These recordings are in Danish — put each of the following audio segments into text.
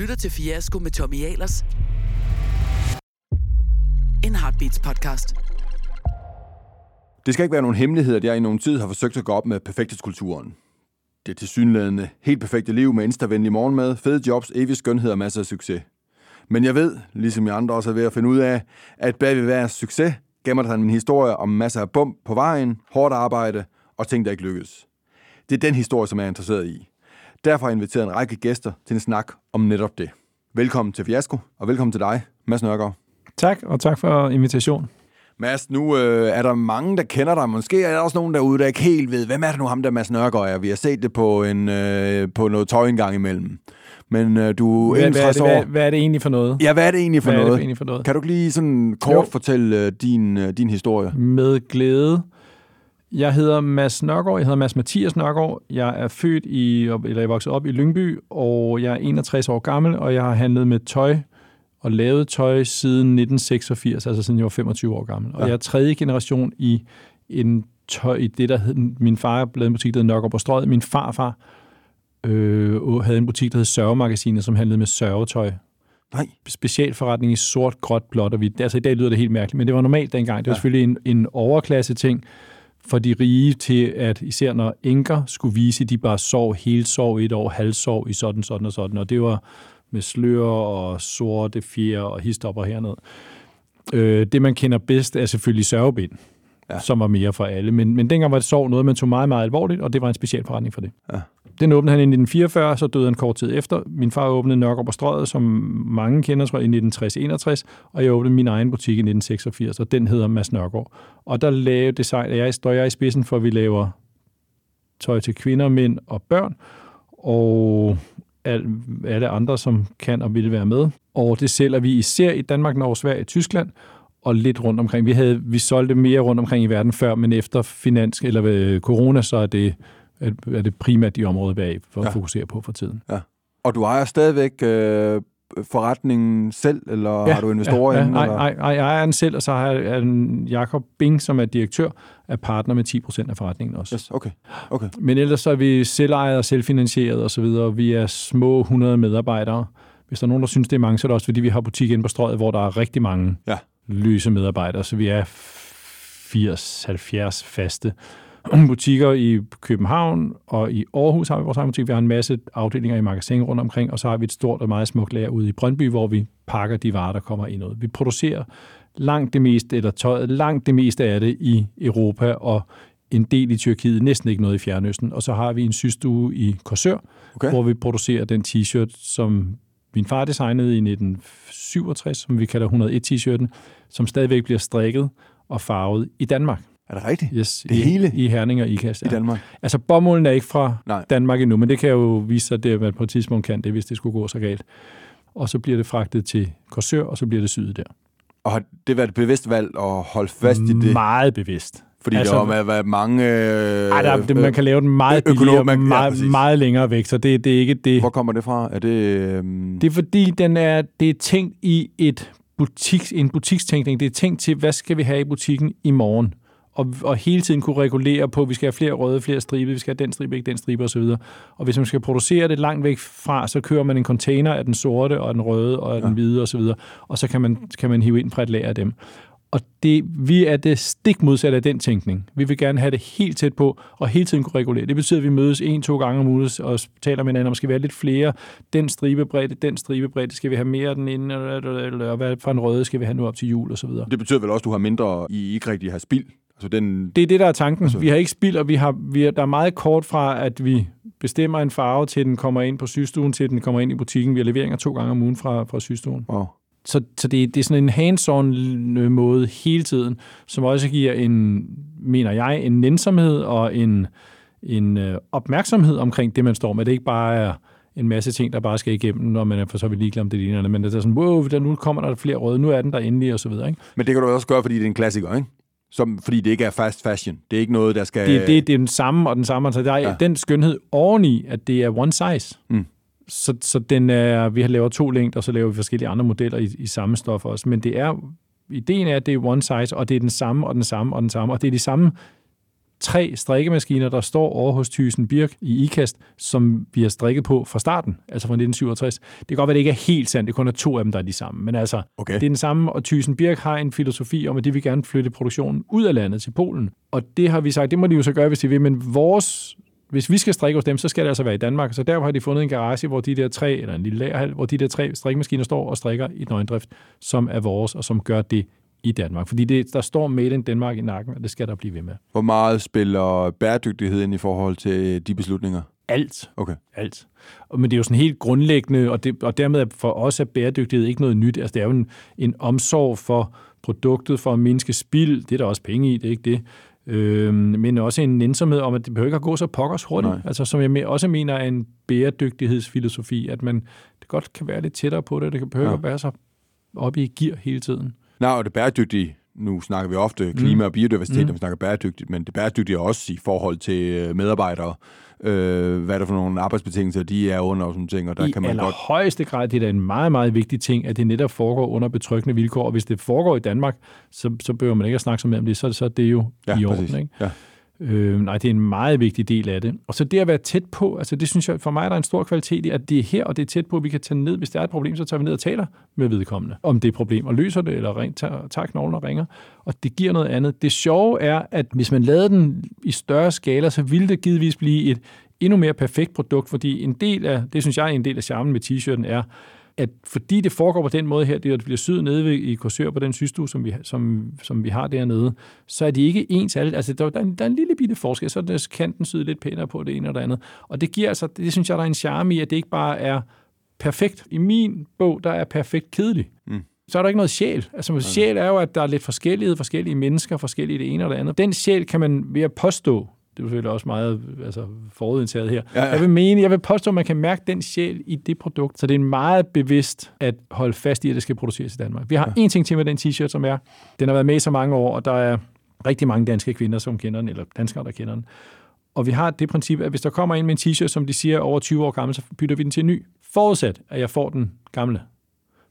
lytter til Fiasko med Tommy Ahlers. En Heartbeats podcast. Det skal ikke være nogen hemmelighed, at jeg i nogen tid har forsøgt at gå op med perfekthedskulturen. Det tilsyneladende helt perfekte liv med instavenlig morgenmad, fede jobs, evig skønhed og masser af succes. Men jeg ved, ligesom jeg andre også er ved at finde ud af, at bag ved hver succes gemmer der en historie om masser af bump på vejen, hårdt arbejde og ting, der ikke lykkes. Det er den historie, som jeg er interesseret i. Derfor har jeg inviteret en række gæster til en snak om netop det. Velkommen til Fiasko, og velkommen til dig, Mads Nørgaard. Tak, og tak for invitationen. Mads, nu øh, er der mange, der kender dig. Måske er der også nogen derude, der ikke helt ved, hvem er det nu ham, der Mads Nørgaard er? Vi har set det på, en, øh, på noget tøj en gang imellem. Men øh, du Hvad, er hvad, er 61 det, år. hvad, hvad er det egentlig for noget? Ja, hvad er det egentlig for hvad er noget? det for egentlig for noget? Kan du lige sådan kort Jo. fortælle øh, din, øh, din historie? Med glæde. Jeg hedder Mads Nørgaard, jeg hedder Mads Mathias Nørgaard. Jeg er født i, eller jeg vokset op i Lyngby, og jeg er 61 år gammel, og jeg har handlet med tøj og lavet tøj siden 1986, altså siden jeg var 25 år gammel. Og Ja. jeg er tredje generation i en tøj, i det, der hed, min far lavede en butik, der hed Nørgaard på Strøget. Min farfar øh, havde en butik, der hed Sørgemagasinet, som handlede med sørgetøj. Nej. specialforretning i sort, gråt, blåt og hvidt. Altså i dag lyder det helt mærkeligt, men det var normalt dengang. Det var ja. selvfølgelig en, en overklasse ting for de rige til, at især når enker skulle vise, at de bare sov helt sov et år, halvsov i sådan, sådan og sådan. Og det var med slør og sorte fjer og histopper hernede. Øh, det, man kender bedst, er selvfølgelig sørgebind, Ja. som var mere for alle. Men, men dengang var det sov noget, man tog meget, meget alvorligt, og det var en specialforretning for det. Ja. Den åbnede han i 1944, så døde han kort tid efter. Min far åbnede Nørgaard på Strøget, som mange kender, tror jeg, i 1960-61, og jeg åbnede min egen butik i 1986, og den hedder Mads Nørgaard. Og der lavede design, jeg står jeg i spidsen for, at vi laver tøj til kvinder, mænd og børn, og al- alle andre, som kan og vil være med. Og det sælger vi især i Danmark, Norge, Sverige, Tyskland, og lidt rundt omkring. Vi, havde, vi solgte mere rundt omkring i verden før, men efter finans, eller ved corona, så er det, er det primært de områder, vi er at Ja. fokusere på for tiden. Og du ejer stadigvæk øh, forretningen selv, eller ja, har du investorer ja, inde? nej, nej, nej, jeg ejer den selv, og så har jeg en Jakob Bing, som er direktør, er partner med 10% af forretningen også. Yes, okay. okay. Men ellers så er vi selvejet og selvfinansieret osv., og vi er små 100 medarbejdere. Hvis der er nogen, der synes, det er mange, så er det også, fordi vi har butik inde på strøget, hvor der er rigtig mange Ja. Løse medarbejdere, så vi er 80-70 faste butikker i København og i Aarhus har vi vores egen butik. Vi har en masse afdelinger i magasin rundt omkring, og så har vi et stort og meget smukt lager ude i Brøndby, hvor vi pakker de varer, der kommer ind. Vi producerer langt det meste, eller tøjet, langt det meste af det i Europa, og en del i Tyrkiet, næsten ikke noget i Fjernøsten. Og så har vi en systue i Korsør, Okay. hvor vi producerer den t-shirt, som min far designede i 1967, som vi kalder 101 t-shirten, som stadigvæk bliver strikket og farvet i Danmark. Er det rigtigt? Yes, Det i, hele? I Herning og Ikast. I Danmark? Altså, bomulden er ikke fra Nej. Danmark endnu, men det kan jo vise sig, at man på et tidspunkt kan det, hvis det skulle gå så galt. Og så bliver det fragtet til Korsør, og så bliver det syet der. Og har det været et bevidst valg at holde fast i det? Meget bevidst. Fordi altså, der har været mange... Øh, Ej, der, det, man kan lave den meget billigere, man- ja, meget, præcis. meget længere væk, så det, det er ikke det. Hvor kommer det fra? Er det... Øh, Det er fordi, den er, det er tænkt i et butiks, en butikstænkning. Det er tænkt til, hvad skal vi have i butikken i morgen? Og, og hele tiden kunne regulere på, at vi skal have flere røde, flere stribe, vi skal have den stribe, ikke den stribe osv. Og hvis man skal producere det langt væk fra, så kører man en container af den sorte, og den røde, og den Ja. hvide osv. Og så kan man, kan man hive ind fra et lager af dem. Og det, vi er det stik modsatte af den tænkning. Vi vil gerne have det helt tæt på, og hele tiden kunne regulere. Det betyder, at vi mødes en-to gange om ugen og taler med hinanden om, skal vi have lidt flere, den stribebredde, den stribebredde, skal vi have mere af den inde, eller, hvad for en røde skal vi have nu op til jul, og så videre. det betyder vel også, at du har mindre, I ikke rigtig har spild? Altså den... Det er det, der er tanken. Altså- Vi har ikke spild, og vi har, vi er, der er meget kort fra, at vi bestemmer en farve, til den kommer ind på systuen, til den kommer ind i butikken. Vi har leveringer to gange om ugen fra, fra systuen. Wow. Så, så det, det er sådan en hands-on måde hele tiden, som også giver en, mener jeg, en nænsomhed og en, en øh, opmærksomhed omkring det, man står med. Det ikke bare er en masse ting, der bare skal igennem, når man er for så vidt ligeglad om det ene eller men det er sådan, wow, der, nu kommer der flere røde, nu er den der endelig, og så videre. Ikke? Men det kan du også gøre, fordi det er en klassiker, ikke? Som, fordi det ikke er fast fashion. Det er ikke noget, der skal... Det, det, det er den samme og den samme. Altså, der er ja. den skønhed oveni, at det er one size. Mm. Så, så den er, vi har lavet to længder, og så laver vi forskellige andre modeller i, i samme stof også. Men det er, ideen er, at det er one size, og det er den samme, og den samme, og den samme, og det er de samme tre strikkemaskiner, der står over hos Thysen Birk i IKAST, som vi har strikket på fra starten, altså fra 1967. Det kan godt være, det ikke er helt sandt, det kun er to af dem, der er de samme, men altså, Okay. det er den samme, og Thysen Birk har en filosofi om, at de vil gerne flytte produktionen ud af landet til Polen. Og det har vi sagt, det må de jo så gøre, hvis de vil, men vores hvis vi skal strikke hos dem, så skal det altså være i Danmark. Så derfor har de fundet en garage, hvor de der tre, eller en lille lagerhal, hvor de der tre strikkemaskiner står og strikker i nøgendrift, som er vores, og som gør det i Danmark. Fordi det, der står Made in Denmark i nakken, og det skal der blive ved med. Hvor meget spiller bæredygtighed ind i forhold til de beslutninger? Alt. Okay. Alt. Men det er jo sådan helt grundlæggende, og, det, og dermed er for os er bæredygtighed ikke noget nyt. Altså, det er jo en, en omsorg for produktet, for at mindske spild. Det er der også penge i, det er ikke det. Øhm, men også en nænsomhed om, at det behøver ikke at gå så pokkers hurtigt. Nej. Altså, som jeg også mener er en bæredygtighedsfilosofi, at man det godt kan være lidt tættere på det. Det kan behøve Ja. at være så oppe i gear hele tiden. Nej, og det bæredygtige, nu snakker vi ofte klima og biodiversitet, Mm. når vi snakker bæredygtigt, men det bæredygtige er også i forhold til øh, medarbejdere. Øh, hvad er det for nogle arbejdsbetingelser, de er under og sådan ting, og der I kan man godt... allerhøjeste grad, det er da en meget, meget vigtig ting, at det netop foregår under betryggende vilkår. Og hvis det foregår i Danmark, så, så behøver man ikke at snakke så meget om det. Så, så er det jo Ja, i orden. præcis. Ikke? Ja. Øh, nej, det er en meget vigtig del af det. Og så det at være tæt på, altså det synes jeg, for mig er der en stor kvalitet i, at det er her, og det er tæt på, at vi kan tage ned. Hvis der er et problem, så tager vi ned og taler med vedkommende om det problem, og løser det, eller ring, tager, tager knoglen og ringer. Og det giver noget andet. Det sjove er, at hvis man lavede den i større skala, så ville det givetvis blive et endnu mere perfekt produkt, fordi en del af, det synes jeg er en del af charmen med t-shirten, er, at fordi det foregår på den måde her, det bliver syet nede ved, i Korsør på den systue, som vi, som, som vi har dernede, så er de ikke ens alle. Altså, der, der, er en, der er en lille bitte forskel, så er det kanten syet lidt pænere på det ene og det andet. Og det giver altså, det synes jeg, der er en charme i, at det ikke bare er perfekt. I min bog, der er perfekt kedelig. Mm. Så er der ikke noget sjæl. Altså, sjæl er jo, at der er lidt forskellighed, forskellige mennesker, forskellige det ene og det andet. Den sjæl kan man ved at påstå, det er selvfølgelig også meget altså, forudindtaget her. Ja, ja. Jeg vil mene, jeg vil påstå, at man kan mærke den sjæl i det produkt. Så det er meget bevidst at holde fast i, at det skal produceres i Danmark. Vi har ja. en ting til med den t-shirt, som er, den har været med i så mange år, og der er rigtig mange danske kvinder, som kender den, eller danskere, der kender den. Og vi har det princip, at hvis der kommer en med en t-shirt, som de siger er over 20 år gammel, så bytter vi den til en ny. Forudsat, at jeg får den gamle.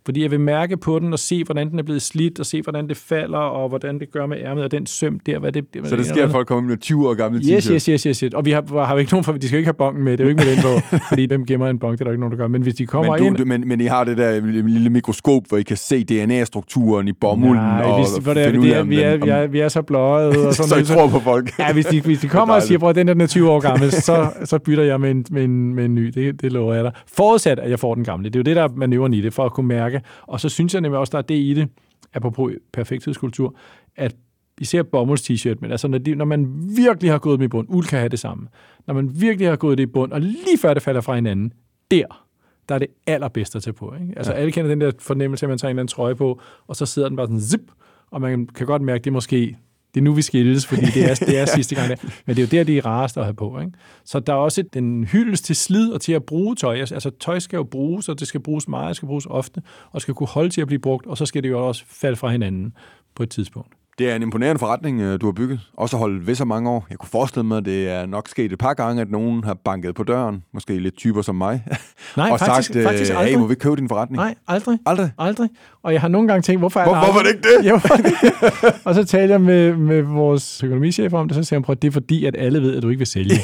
Fordi jeg vil mærke på den og se, hvordan den er blevet slidt, og se, hvordan det falder, og hvordan det gør med ærmet, og den søm der, hvad det, hvad Så det sker, at folk kommer med 20 år gamle Yes, t-shirts. yes, yes, yes, yes. Og vi har, har jo ikke nogen, for de skal ikke have bongen med. Det er jo ikke med den på, fordi hvem gemmer en bong, det er der ikke nogen, der gør. Men hvis de kommer Men, ind... du, du, men, men I har det der lille mikroskop, hvor I kan se DNA-strukturen i bomulden Nej, og hvis, hvor det finde ud det af, er, om vi, er, vi, er, vi er så bløjet. Og sådan så I tror på folk. Ja, hvis de, hvis de kommer og siger, at den der den er 20 år gammel, så, så bytter jeg med en, med en, med en ny. Det, det lover jeg dig. Forudsat, at jeg får den gamle. Det er jo det, der er manøvren i det, for at kunne mærke. Og så synes jeg nemlig også, der er det i det, apropos perfekthedskultur, at især bomulds t-shirt, men altså når, de, når man virkelig har gået med i bund, uld kan have det samme, når man virkelig har gået det i bund, og lige før det falder fra hinanden, der, der er det allerbedste at tage på. Ikke? Altså ja. alle kender den der fornemmelse, at man tager en eller anden trøje på, og så sidder den bare sådan zip, og man kan godt mærke, at det er måske det er nu, vi skilles, fordi det er, det er sidste gang. Der. Men det er jo der, de er rareste at have på. Ikke? Så der er også den hyldest til slid og til at bruge tøj. Altså tøj skal jo bruges, og det skal bruges meget, det skal bruges ofte, og skal kunne holde til at blive brugt, og så skal det jo også falde fra hinanden på et tidspunkt. Det er en imponerende forretning, øh, du har bygget. Også holdt ved så mange år. Jeg kunne forestille mig, at det er nok sket et par gange, at nogen har banket på døren. Måske lidt typer som mig. Nej, og faktisk, sagt, faktisk øh, aldrig. hey, må vi købe din forretning? Nej, aldrig. Aldrig? Aldrig. Og jeg har nogle gange tænkt, hvorfor er Hvor, der hvorfor er det ikke det? Ja, hvorfor det og så taler jeg med, med vores økonomichef om det, så siger han, prøv, det er fordi, at alle ved, at du ikke vil sælge.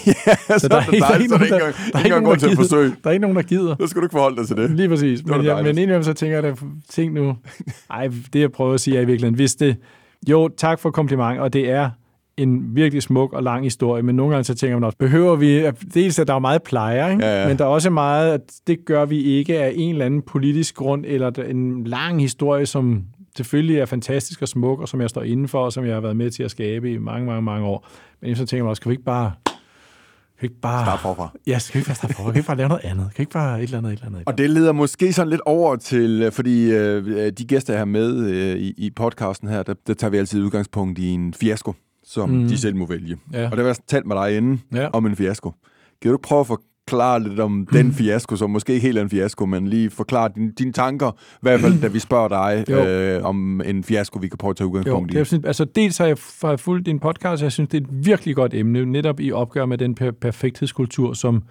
ja, så, der er ikke- der er ikke så nogen, der, der- der, der er ikke nogen, der at gider. forsøge. Der er ikke nogen, der gider. Så skal du ikke forholde dig til det. Lige præcis. Men, jeg, men dejligt. indimellem så tænker jeg, at ting nu... Ej, det jeg prøver at sige er i virkeligheden, hvis det... Jo, tak for kompliment, og det er en virkelig smuk og lang historie, men nogle gange så tænker man også, behøver vi... At, dels at der er meget plejer, ikke? Ja, ja. men der er også meget, at det gør vi ikke af en eller anden politisk grund, eller en lang historie, som selvfølgelig er fantastisk og smuk, og som jeg står indenfor, og som jeg har været med til at skabe i mange, mange, mange år. Men så tænker man også, skal vi ikke bare... Kan ikke bare... Start forfra. Ja, skal ikke bare starte forfra? Kan ikke bare lave noget andet? Kan ikke bare et eller andet, et eller andet? Og det leder måske sådan lidt over til, øh, fordi øh, de gæster, jeg har med øh, i, i podcasten her, der, der tager vi altid udgangspunkt i en fiasko, som mm. de selv må vælge. Ja. Og der vil jeg talt med dig inden Ja. om en fiasko. Kan du prøve at forklare lidt om den fiasko, som måske ikke helt er en fiasko, men lige forklare dine, dine tanker, i hvert fald da vi spørger dig Jo. øh, om en fiasko, vi kan prøve at tage Jo, udgangspunkt det er, i. altså dels har jeg, har jeg fulgt din podcast, og jeg synes, det er et virkelig godt emne, netop i opgør med den per- perfekthedskultur, som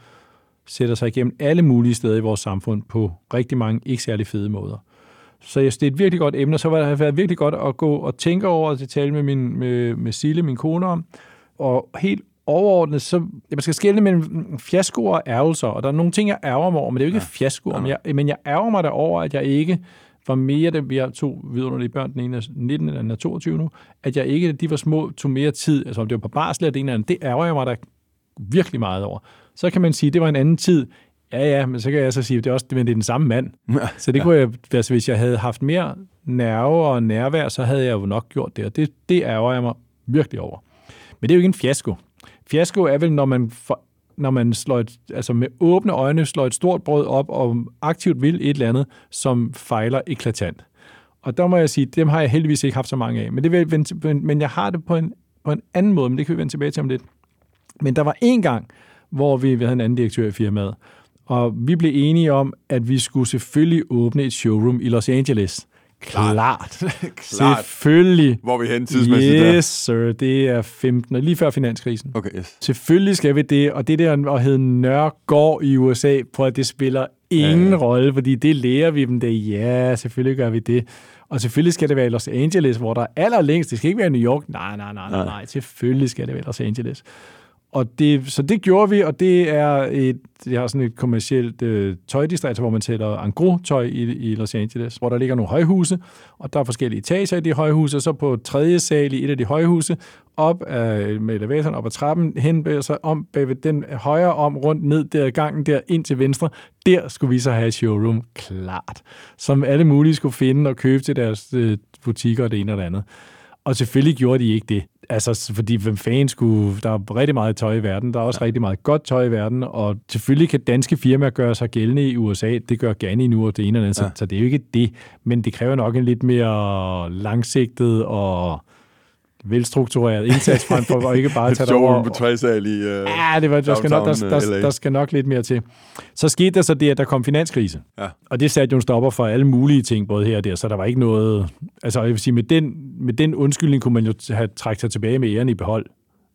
sætter sig igennem alle mulige steder i vores samfund på rigtig mange ikke særlig fede måder. Så jeg synes, det er et virkelig godt emne, og så har det været virkelig godt at gå og tænke over og tale med, min, med, med Sille, min kone om, Og helt overordnet, så man skal skille mellem fiasko og ærgelser, og der er nogle ting, jeg ærger mig over, men det er jo ikke ja. fiasko, men jeg, men jeg ærger mig derover, at jeg ikke var mere, da vi har to vidunderlige børn, den ene er 19, den anden er 22 nu, at jeg ikke, de var små, tog mere tid, altså om det var på barsel eller det ene eller andet, det ærger jeg mig da virkelig meget over. Så kan man sige, at det var en anden tid. Ja, ja, men så kan jeg så sige, at det er også men det er den samme mand. Ja, så det kunne jeg, altså hvis jeg havde haft mere nerve og nærvær, så havde jeg jo nok gjort det, og det, det ærger jeg mig virkelig over. Men det er jo ikke en fiasko. Fiasko er vel, når man, for, når man slår et, altså med åbne øjne slår et stort brød op og aktivt vil et eller andet, som fejler eklatant. Og der må jeg sige, dem har jeg heldigvis ikke haft så mange af. Men, det vil, men jeg har det på en, på en anden måde, men det kan vi vende tilbage til om lidt. Men der var en gang, hvor vi, vi havde en anden direktør i firmaet, og vi blev enige om, at vi skulle selvfølgelig åbne et showroom i Los Angeles. Klart. Klart. Selvfølgelig. Hvor er vi hen tidsmæssigt der? Yes, sir. Det er 15, lige før finanskrisen. Okay, yes. Selvfølgelig skal vi det, og det der at hedde Nørregård i USA, på at det spiller ingen ja, rolle, fordi det lærer vi dem det. Ja, selvfølgelig gør vi det. Og selvfølgelig skal det være i Los Angeles, hvor der er allerlængst. Det skal ikke være New York. Nej, nej, nej, nej, nej. Selvfølgelig skal det være Los Angeles. Og det, så det gjorde vi, og det er et, jeg har sådan et kommercielt øh, tøjdistrikt, hvor man sælger angro-tøj i, i Los Angeles, hvor der ligger nogle højhuse, og der er forskellige etager i de højhuse, og så på tredje sal i et af de højhuse, op af, med elevatoren, op ad trappen, hen så om bagved den øh, højre om, rundt ned der gangen der, ind til venstre, der skulle vi så have et showroom, klart, som alle mulige skulle finde og købe til deres øh, butikker og det ene og det andet. Og selvfølgelig gjorde de ikke det. Altså, fordi hvem fanden skulle... Der er rigtig meget tøj i verden. Der er også ja. rigtig meget godt tøj i verden, og selvfølgelig kan danske firmaer gøre sig gældende i USA. Det gør gerne nu, og det ene eller andet, ja. så, så det er jo ikke det. Men det kræver nok en lidt mere langsigtet og velstruktureret indsats frem for at ikke bare tage det over. på træsal i uh, Ja, det var, der, skal nok, der, der, der skal nok lidt mere til. Så skete der så det, at der kom finanskrise. Ja. Og det satte jo en stopper for alle mulige ting, både her og der, så der var ikke noget... Altså, jeg vil sige, med den, med den undskyldning kunne man jo have trækket sig tilbage med æren i behold.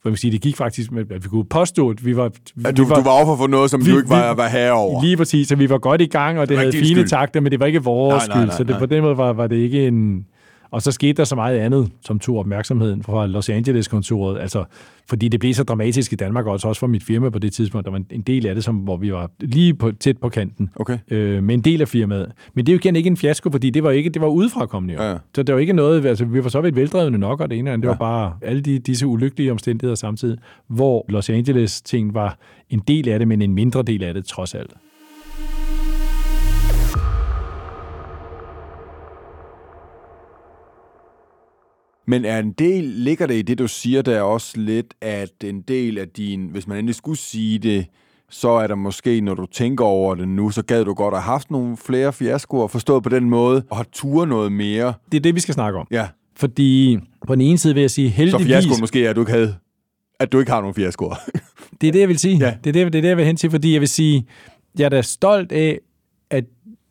For man sige, det gik faktisk med, at vi kunne påstå, at vi var... At du, vi var, du var offer for noget, som vi, du ikke var, var herover. Lige præcis, så vi var godt i gang, og det havde fine skyld. takter, men det var ikke vores nej, nej, nej, skyld, så det, nej. på den måde var, var det ikke en og så skete der så meget andet, som tog opmærksomheden fra Los Angeles-kontoret. Altså, fordi det blev så dramatisk i Danmark, også, også for mit firma på det tidspunkt. Der var en del af det, som, hvor vi var lige på, tæt på kanten. Okay. Øh, med en del af firmaet. Men det er jo igen ikke en fiasko, fordi det var, ikke, det var udefrakommende. Ja, ja. Så det var ikke noget, altså vi var så vidt veldrevne nok, og det ene det ja. var bare alle de, disse ulykkelige omstændigheder samtidig, hvor Los Angeles-ting var en del af det, men en mindre del af det trods alt. Men er en del, ligger det i det, du siger, der også lidt, at en del af din, hvis man endelig skulle sige det, så er der måske, når du tænker over det nu, så gad du godt have haft nogle flere fiaskoer, forstået på den måde, og har tur noget mere. Det er det, vi skal snakke om. Ja. Fordi på den ene side vil jeg sige, heldigvis... Så fiaskoen måske er, at du ikke, havde, at du ikke har nogen fiaskoer. det er det, jeg vil sige. Ja. Det, er det, det er det, jeg vil hen til, fordi jeg vil sige, jeg er da stolt af, at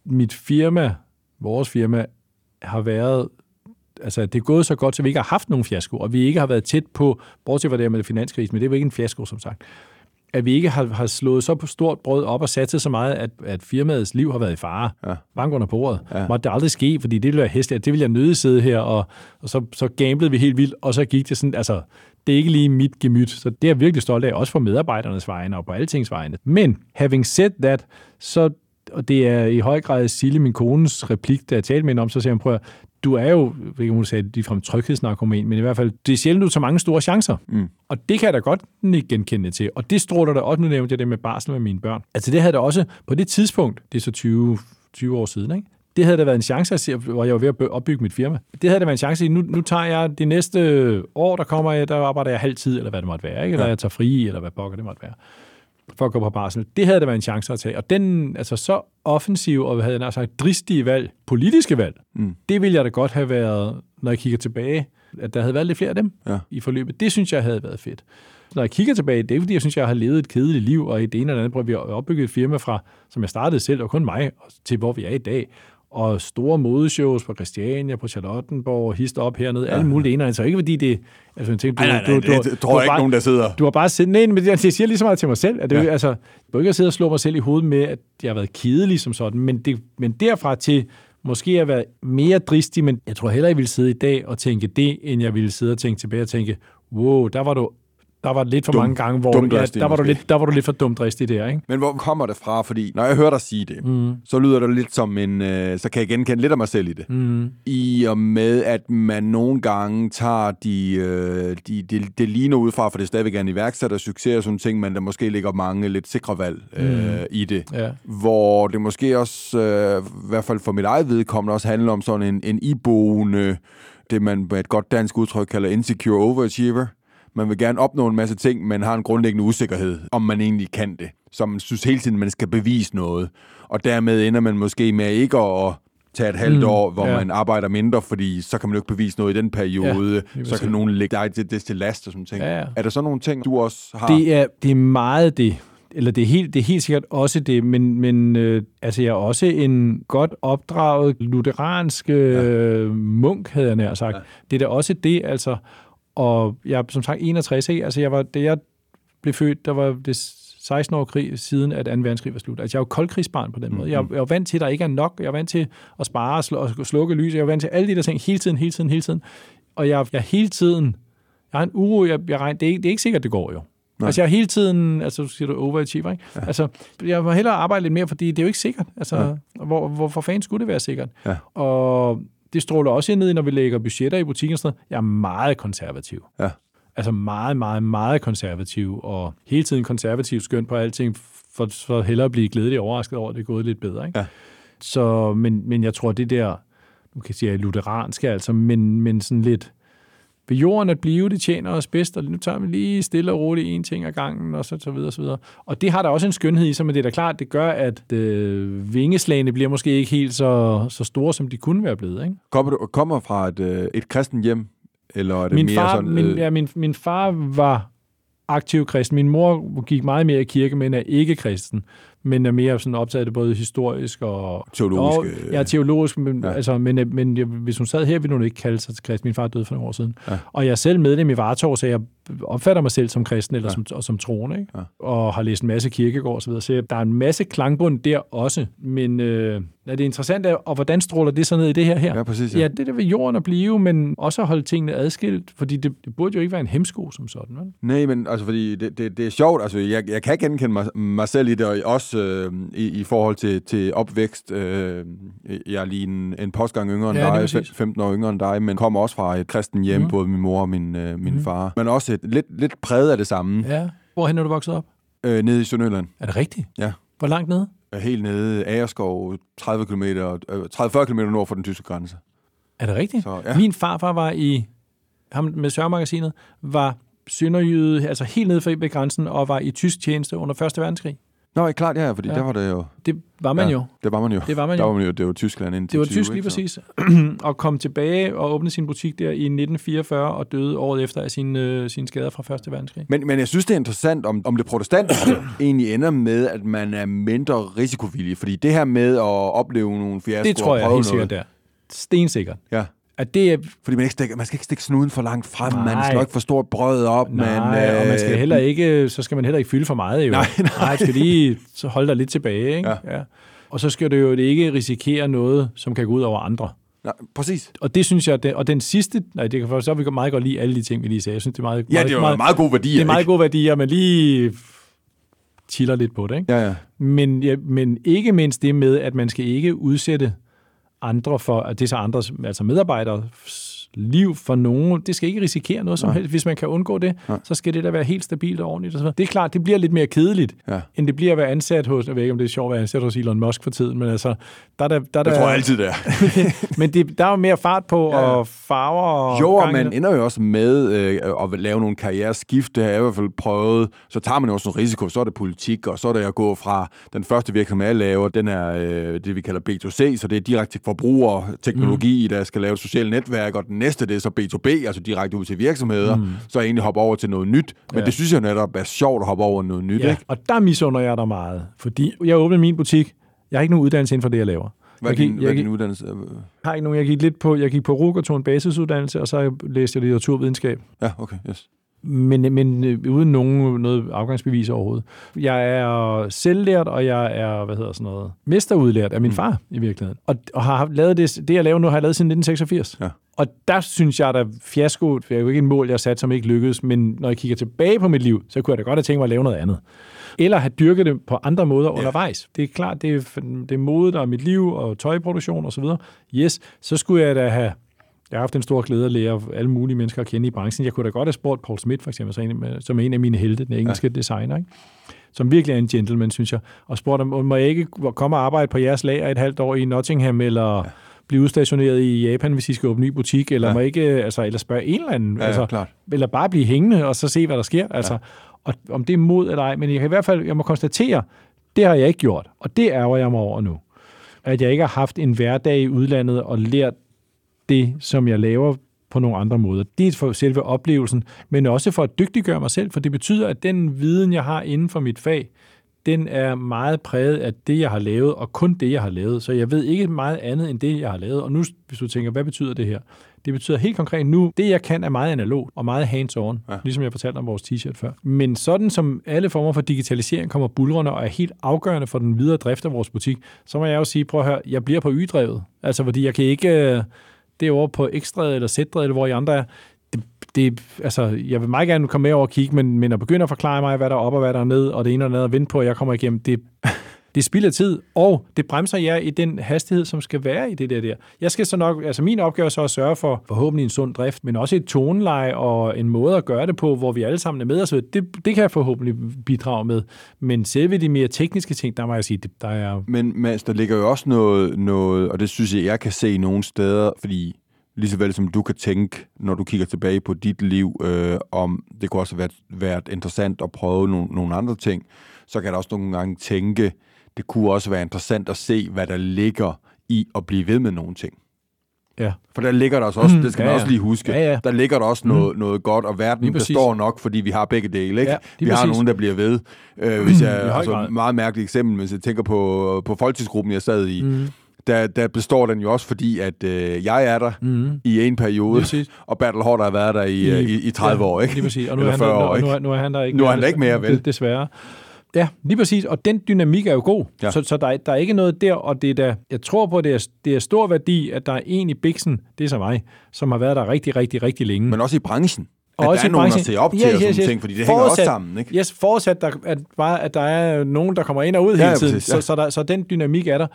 mit firma, vores firma, har været altså, det er gået så godt, så vi ikke har haft nogen fiasko, og vi ikke har været tæt på, bortset fra det med finanskrisen, men det var ikke en fiasko, som sagt at vi ikke har, har slået så på stort brød op og sat så meget, at, at firmaets liv har været i fare. Ja. Bank under bordet. Ja. Måtte det aldrig ske, fordi det ville være hæsligt. Det ville jeg nøde sidde her, og, og så, så gamblede vi helt vildt, og så gik det sådan, altså, det er ikke lige mit gemyt. Så det er jeg virkelig stolt af, også for medarbejdernes vegne og på altings vegne. Men having said that, så og det er i høj grad Sille, min kones replik, da jeg talte med hende om, så siger hun, prøv du er jo, ikke hun sagde, de fra tryghedsnarkoman, men i hvert fald, det er sjældent, du tager mange store chancer. Mm. Og det kan jeg da godt ikke genkende til. Og det stråler der også, nu nævnte jeg det med barsel med mine børn. Altså det havde der også, på det tidspunkt, det er så 20, 20 år siden, ikke? det havde da været en chance, hvor jeg var ved at opbygge mit firma. Det havde da været en chance, nu, nu tager jeg de næste år, der kommer jeg, der arbejder jeg halv tid, eller hvad det måtte være, ikke? eller ja. jeg tager fri, eller hvad pokker det måtte være for at gå på barsel. Det havde der været en chance at tage. Og den, altså så offensiv og havde jeg sagt dristige valg, politiske valg, mm. det ville jeg da godt have været, når jeg kigger tilbage, at der havde været lidt flere af dem ja. i forløbet. Det synes jeg havde været fedt. Når jeg kigger tilbage, det er fordi, jeg synes, jeg har levet et kedeligt liv, og i det ene eller andet prøver vi at opbygge et firma fra, som jeg startede selv, og kun mig, til hvor vi er i dag og store modeshows på Christiania, på Charlottenborg, hist op hernede, ja. alle mulige ene. Altså ikke fordi det... Altså, jeg tænker, du, nej, nej, nej, du, du, det tror jeg ikke bare, nogen, der sidder... Du har bare siddet... Nej, men jeg siger lige så meget til mig selv, at det, ja. altså, jeg bør ikke at sidde og slå mig selv i hovedet med, at jeg har været kedelig som sådan, men, det, men derfra til måske at være mere dristig, men jeg tror hellere, jeg ville sidde i dag og tænke det, end jeg ville sidde og tænke tilbage og tænke, wow, der var du Der var lidt for Dum- mange gange, hvor ja, dumdristig der, var du måske. lidt, der var du lidt for dumdristig der, ikke? Men hvor kommer det fra? Fordi når jeg hører dig sige det, mm. så lyder det lidt som en... Øh, så kan jeg genkende lidt af mig selv i det. Mm. I og med, at man nogle gange tager de... Øh, de det, det ligner udefra, for det er stadigvæk en iværksætter succes og sådan ting, men der måske ligger mange lidt sikre valg øh, i det. Ja. Hvor det måske også, øh, i hvert fald for mit eget vedkommende, også handler om sådan en, en iboende, det man med et godt dansk udtryk kalder insecure overachiever. Man vil gerne opnå en masse ting, men har en grundlæggende usikkerhed, om man egentlig kan det. Så man synes hele tiden, man skal bevise noget. Og dermed ender man måske med ikke at tage et halvt Mm, år, hvor ja. man arbejder mindre, fordi så kan man jo ikke bevise noget i den periode. lige så kan nogen lægge dig det, det til last og sådan ting. Ja, ja. Er der så nogle ting, du også har? Det er, det er meget det. Eller det er, helt, det er helt sikkert også det, men, men øh, altså jeg er også en godt opdraget lutheransk øh, munk, havde jeg nær sagt. Ja. Det er da også det, altså. Og jeg er som sagt 61, ikke? Altså jeg var, da jeg blev født, der var det 16 år krig, siden at 2. verdenskrig var slut. Altså jeg er jo koldkrigsbarn på den måde. Jeg, jeg er vant til, at der ikke er nok. Jeg er vant til at spare og, slukke lys. Jeg er vant til alle de der ting hele tiden, hele tiden, hele tiden. Og jeg, jeg hele tiden... Jeg har en uro, jeg, jeg regner, det, er, ikke- det er ikke sikkert, det går jo. Nej. Altså jeg er hele tiden, altså du siger du overachiever, ikke? Ja. Altså jeg må hellere arbejde lidt mere, fordi det er jo ikke sikkert. Altså ja. hvor, hvorfor fanden skulle det være sikkert? Ja. Og det stråler også ned når vi lægger budgetter i butikken sådan noget. Jeg er meget konservativ. Ja. Altså meget, meget, meget konservativ, og hele tiden konservativ skønt på alting, for, for hellere at blive glædeligt overrasket over, at det er gået lidt bedre. Ikke? Ja. Så, men, men jeg tror, det der, nu kan jeg sige, lutheranske, altså, men, men sådan lidt, ved jorden at blive, det tjener os bedst, og nu tager vi lige stille og roligt en ting ad gangen, og så, så videre, så videre. Og det har der også en skønhed i sig, men det er da klart, det gør, at øh, vingeslagene bliver måske ikke helt så, så store, som de kunne være blevet. Ikke? Kommer du kommer fra et, øh, et kristen hjem? Eller er det Min mere far, sådan... min, øh, ja, min, min far var aktiv kristen. Min mor gik meget mere i kirke, men er ikke kristen, men er mere sådan optaget af det både historisk og... Teologisk, Og, ja, teologisk, men, ja. Altså, men, men hvis hun sad her, ville hun ikke kalde sig til kristen. Min far døde for nogle år siden. Ja. Og jeg er selv medlem i Vartov, så jeg opfatter mig selv som kristen eller ja. som, og som troende, ikke? Ja. og har læst en masse kirkegård og så. Så der er en masse klangbund der også, men øh, er det interessant, er, og hvordan stråler det så ned i det her her? Ja, præcis. Ja, det der ved jorden at blive, men også at holde tingene adskilt, fordi det, det burde jo ikke være en hemsko som sådan, vel? Nej, men altså, fordi det, det, det er sjovt. Altså, jeg, jeg kan genkende mig, mig selv i det, og også øh, i, i forhold til, til opvækst. Øh, jeg er lige en, en postgang yngre end Ja, dig, præcis. fem- 15 år yngre end dig, men kommer også fra et kristen hjem, mm. Både min mor og min, øh, min mm. far. Men også et, lidt, lidt præget af det samme, ja. Hvorhen er du vokset op? øh, nede i Sønderjylland. Er det rigtigt? Ja. Hvor langt nede? Øh, Helt nede i Agerskov, 30 km, øh, 30-40 km nord for den tyske grænse. Er det rigtigt? Så, ja. Min farfar var i, ham med Sørmagasinet, var sønderjyde, altså helt nede ved grænsen, og var i tysk tjeneste under 1. verdenskrig. Nå, klart, ja, fordi ja. Ja. der var det jo... Det var man ja, jo. Det var man jo. Det var man Der jo. var man jo, det var Tyskland indtil Det var 20, tysk lige præcis. og kom tilbage og åbnede sin butik der i 1944 og døde året efter af sine, øh, sine skader fra 1. verdenskrig. Men, men jeg synes, det er interessant, om, om det protestantiske egentlig ender med, at man er mindre risikovillig. Fordi det her med at opleve nogle fiaskoer... Det tror jeg helt sikkert der. Stensikkert. Ja. At det er, Fordi man, ikke stikker, man skal ikke stikke snuden for langt frem, Nej. man skal ikke få stort brød op. nej, men, og man skal heller ikke, så skal man heller ikke fylde for meget jo. Nej, nej. nej skal lige så holde dig lidt tilbage. Ikke? Ja. Ja. Og så skal du jo ikke risikere noget, som kan gå ud over andre. Nej, præcis. Og det synes jeg, det, og den sidste, nej, det kan så vi kan meget godt lide alle de ting, vi lige sagde. Jeg synes, det er meget, Ja, det er meget, meget gode værdier, det er meget ikke? gode værdier, men lige chiller lidt på det. Ikke? Ja, ja. Men, ja, men ikke mindst det med, at man skal ikke udsætte andre for, at det er så andres, altså medarbejdere liv for nogen. Det skal ikke risikere noget som Nej. helst. Hvis man kan undgå det, Nej. så skal det da være helt stabilt og ordentligt. Og så det er klart, det bliver lidt mere kedeligt, Ja. end det bliver at være ansat hos, jeg ved ikke, om det er sjovt at være ansat hos Elon Musk for tiden, men altså, der er der, der, er der, tror jeg altid, det er. men det, der er jo mere fart på, Ja, og farver og Jo, og man ender jo også med øh, at lave nogle karriereskift. Det har jeg i hvert fald prøvet. Så tager man jo også en risiko. Så er det politik, og så er det at gå fra den første virksomhed, jeg laver, den er øh, det, vi kalder B2C, så det er direkte forbrugerteknologi, mm. der skal lave et socialt netværk, og den næste, det er så B2B, altså direkte ud til virksomheder. Mm. Så jeg egentlig hoppe over til noget nyt. Men Ja. det synes jeg netop er sjovt at hoppe over noget nyt, Ja, ikke? og der misunder jeg dig meget, fordi jeg åbnede min butik. Jeg har ikke nogen uddannelse inden for det, jeg laver. Hvad er jeg, din, hvad er jeg, din uddannelse? har ikke nogen, jeg gik lidt på, jeg gik på RUG og tog en basisuddannelse, og så læste jeg litteraturvidenskab. Ja, okay, yes. Men, men øh, uden nogen noget afgangsbevis overhovedet. Jeg er selvlært, og jeg er, hvad hedder sådan noget, mesterudlært af min Mm. far i virkeligheden. Og, og har lavet det, det, jeg laver nu, har jeg lavet siden 1986. Ja. Og der synes jeg, at fiasko det er jo ikke en mål, jeg har sat, som ikke lykkedes, men når jeg kigger tilbage på mit liv, så kunne jeg da godt have tænkt mig at lave noget andet. Eller have dyrket det på andre måder ja. undervejs. Det er klart, det er, det er mode, der er mit liv, og tøjproduktion osv. Yes, så skulle jeg da have jeg har haft en stor glæde at lære alle mulige mennesker at kende i branchen. Jeg kunne da godt have spurgt Paul Smith, for eksempel, som er en af mine helte, den engelske ja. designer, ikke? som virkelig er en gentleman, synes jeg, og spurgte om, må jeg ikke komme og arbejde på jeres lager et halvt år i Nottingham, eller ja. Blive udstationeret i Japan, hvis I skal åbne en ny butik, eller ja. må ikke, altså, eller spørge en eller anden, Ja, altså, ja, klart. eller bare blive hængende, og så se, hvad der sker, altså, ja. og om det er mod eller ej, men jeg kan i hvert fald, jeg må konstatere, det har jeg ikke gjort, og det ærger jeg mig over nu. At jeg ikke har haft en hverdag i udlandet og lært det, som jeg laver på nogle andre måder. Dels for selve oplevelsen, men også for at dygtiggøre mig selv, for det betyder, at den viden, jeg har inden for mit fag, den er meget præget af det, jeg har lavet, og kun det, jeg har lavet. Så jeg ved ikke meget andet end det, jeg har lavet. Og nu, hvis du tænker, hvad betyder det her? Det betyder helt konkret nu, det jeg kan er meget analog og meget hands-on, ja. ligesom jeg fortalte om vores t-shirt før. Men sådan som alle former for digitalisering kommer bulrende og er helt afgørende for den videre drift af vores butik, så må jeg jo sige, prøv at høre, jeg bliver på y-drevet. Altså fordi jeg kan ikke øh, det over på ekstra eller z eller hvor I andre er, det, altså, jeg vil meget gerne komme med over og kigge, men, men at begynde at forklare mig, hvad der er op og hvad der er ned, og det ene og det andet, at vente på, at jeg kommer igennem, det, det spilder tid, og det bremser jer i den hastighed, som skal være i det der der. Jeg skal så nok, altså min opgave er så at sørge for forhåbentlig en sund drift, men også et toneleje og en måde at gøre det på, hvor vi alle sammen er med os. så det, det kan jeg forhåbentlig bidrage med. Men selve de mere tekniske ting, der må jeg sige, det, der er... Men Mads, der ligger jo også noget, noget, og det synes jeg, jeg kan se nogle steder, fordi lige så vel som du kan tænke, når du kigger tilbage på dit liv, øh, om det kunne også have været, været interessant at prøve nogle, nogle andre ting, så kan der også nogle gange tænke, det kunne også være interessant at se, hvad der ligger i at blive ved med nogle ting. Ja. For der ligger der også, også det skal Ja, man også lige huske, Ja, ja. der ligger der også noget, noget godt, og verden præcis. består nok, fordi vi har begge dele. Ikke? Ja, vi lige har præcis. nogen, der bliver ved. Øh, hvis jeg, høj altså, meget mærkeligt eksempel, hvis jeg tænker på, på folketidsgruppen, jeg sad i, mm. Der, der består den jo også, fordi at øh, jeg er der mm. i en periode, og Bertel Hård har været der i, I, i, i 30 år. Ikke? Lige præcis. Og nu er, han, 40 år, ikke? nu, er, nu er han der ikke Nu er han der ikke mere, vel? des- Desværre. Ja, lige præcis. Og den dynamik er jo god. Ja. Ja. Så, så der, er, der er ikke noget der, og det er da, jeg tror på, at det er, det er stor værdi, at der er en i Bixen, det er så mig, som har været der rigtig, rigtig, rigtig længe. Men også i branchen. Og at også der er nogen, der ser op til Ja, og sådan yes, yes. ting, fordi det hænger også sammen. Ikke? Yes, forudsat, der, at, bare, at der er nogen, der kommer ind og ud Ja, hele tiden. præcis, ja. så, så, der, så den dynamik er der.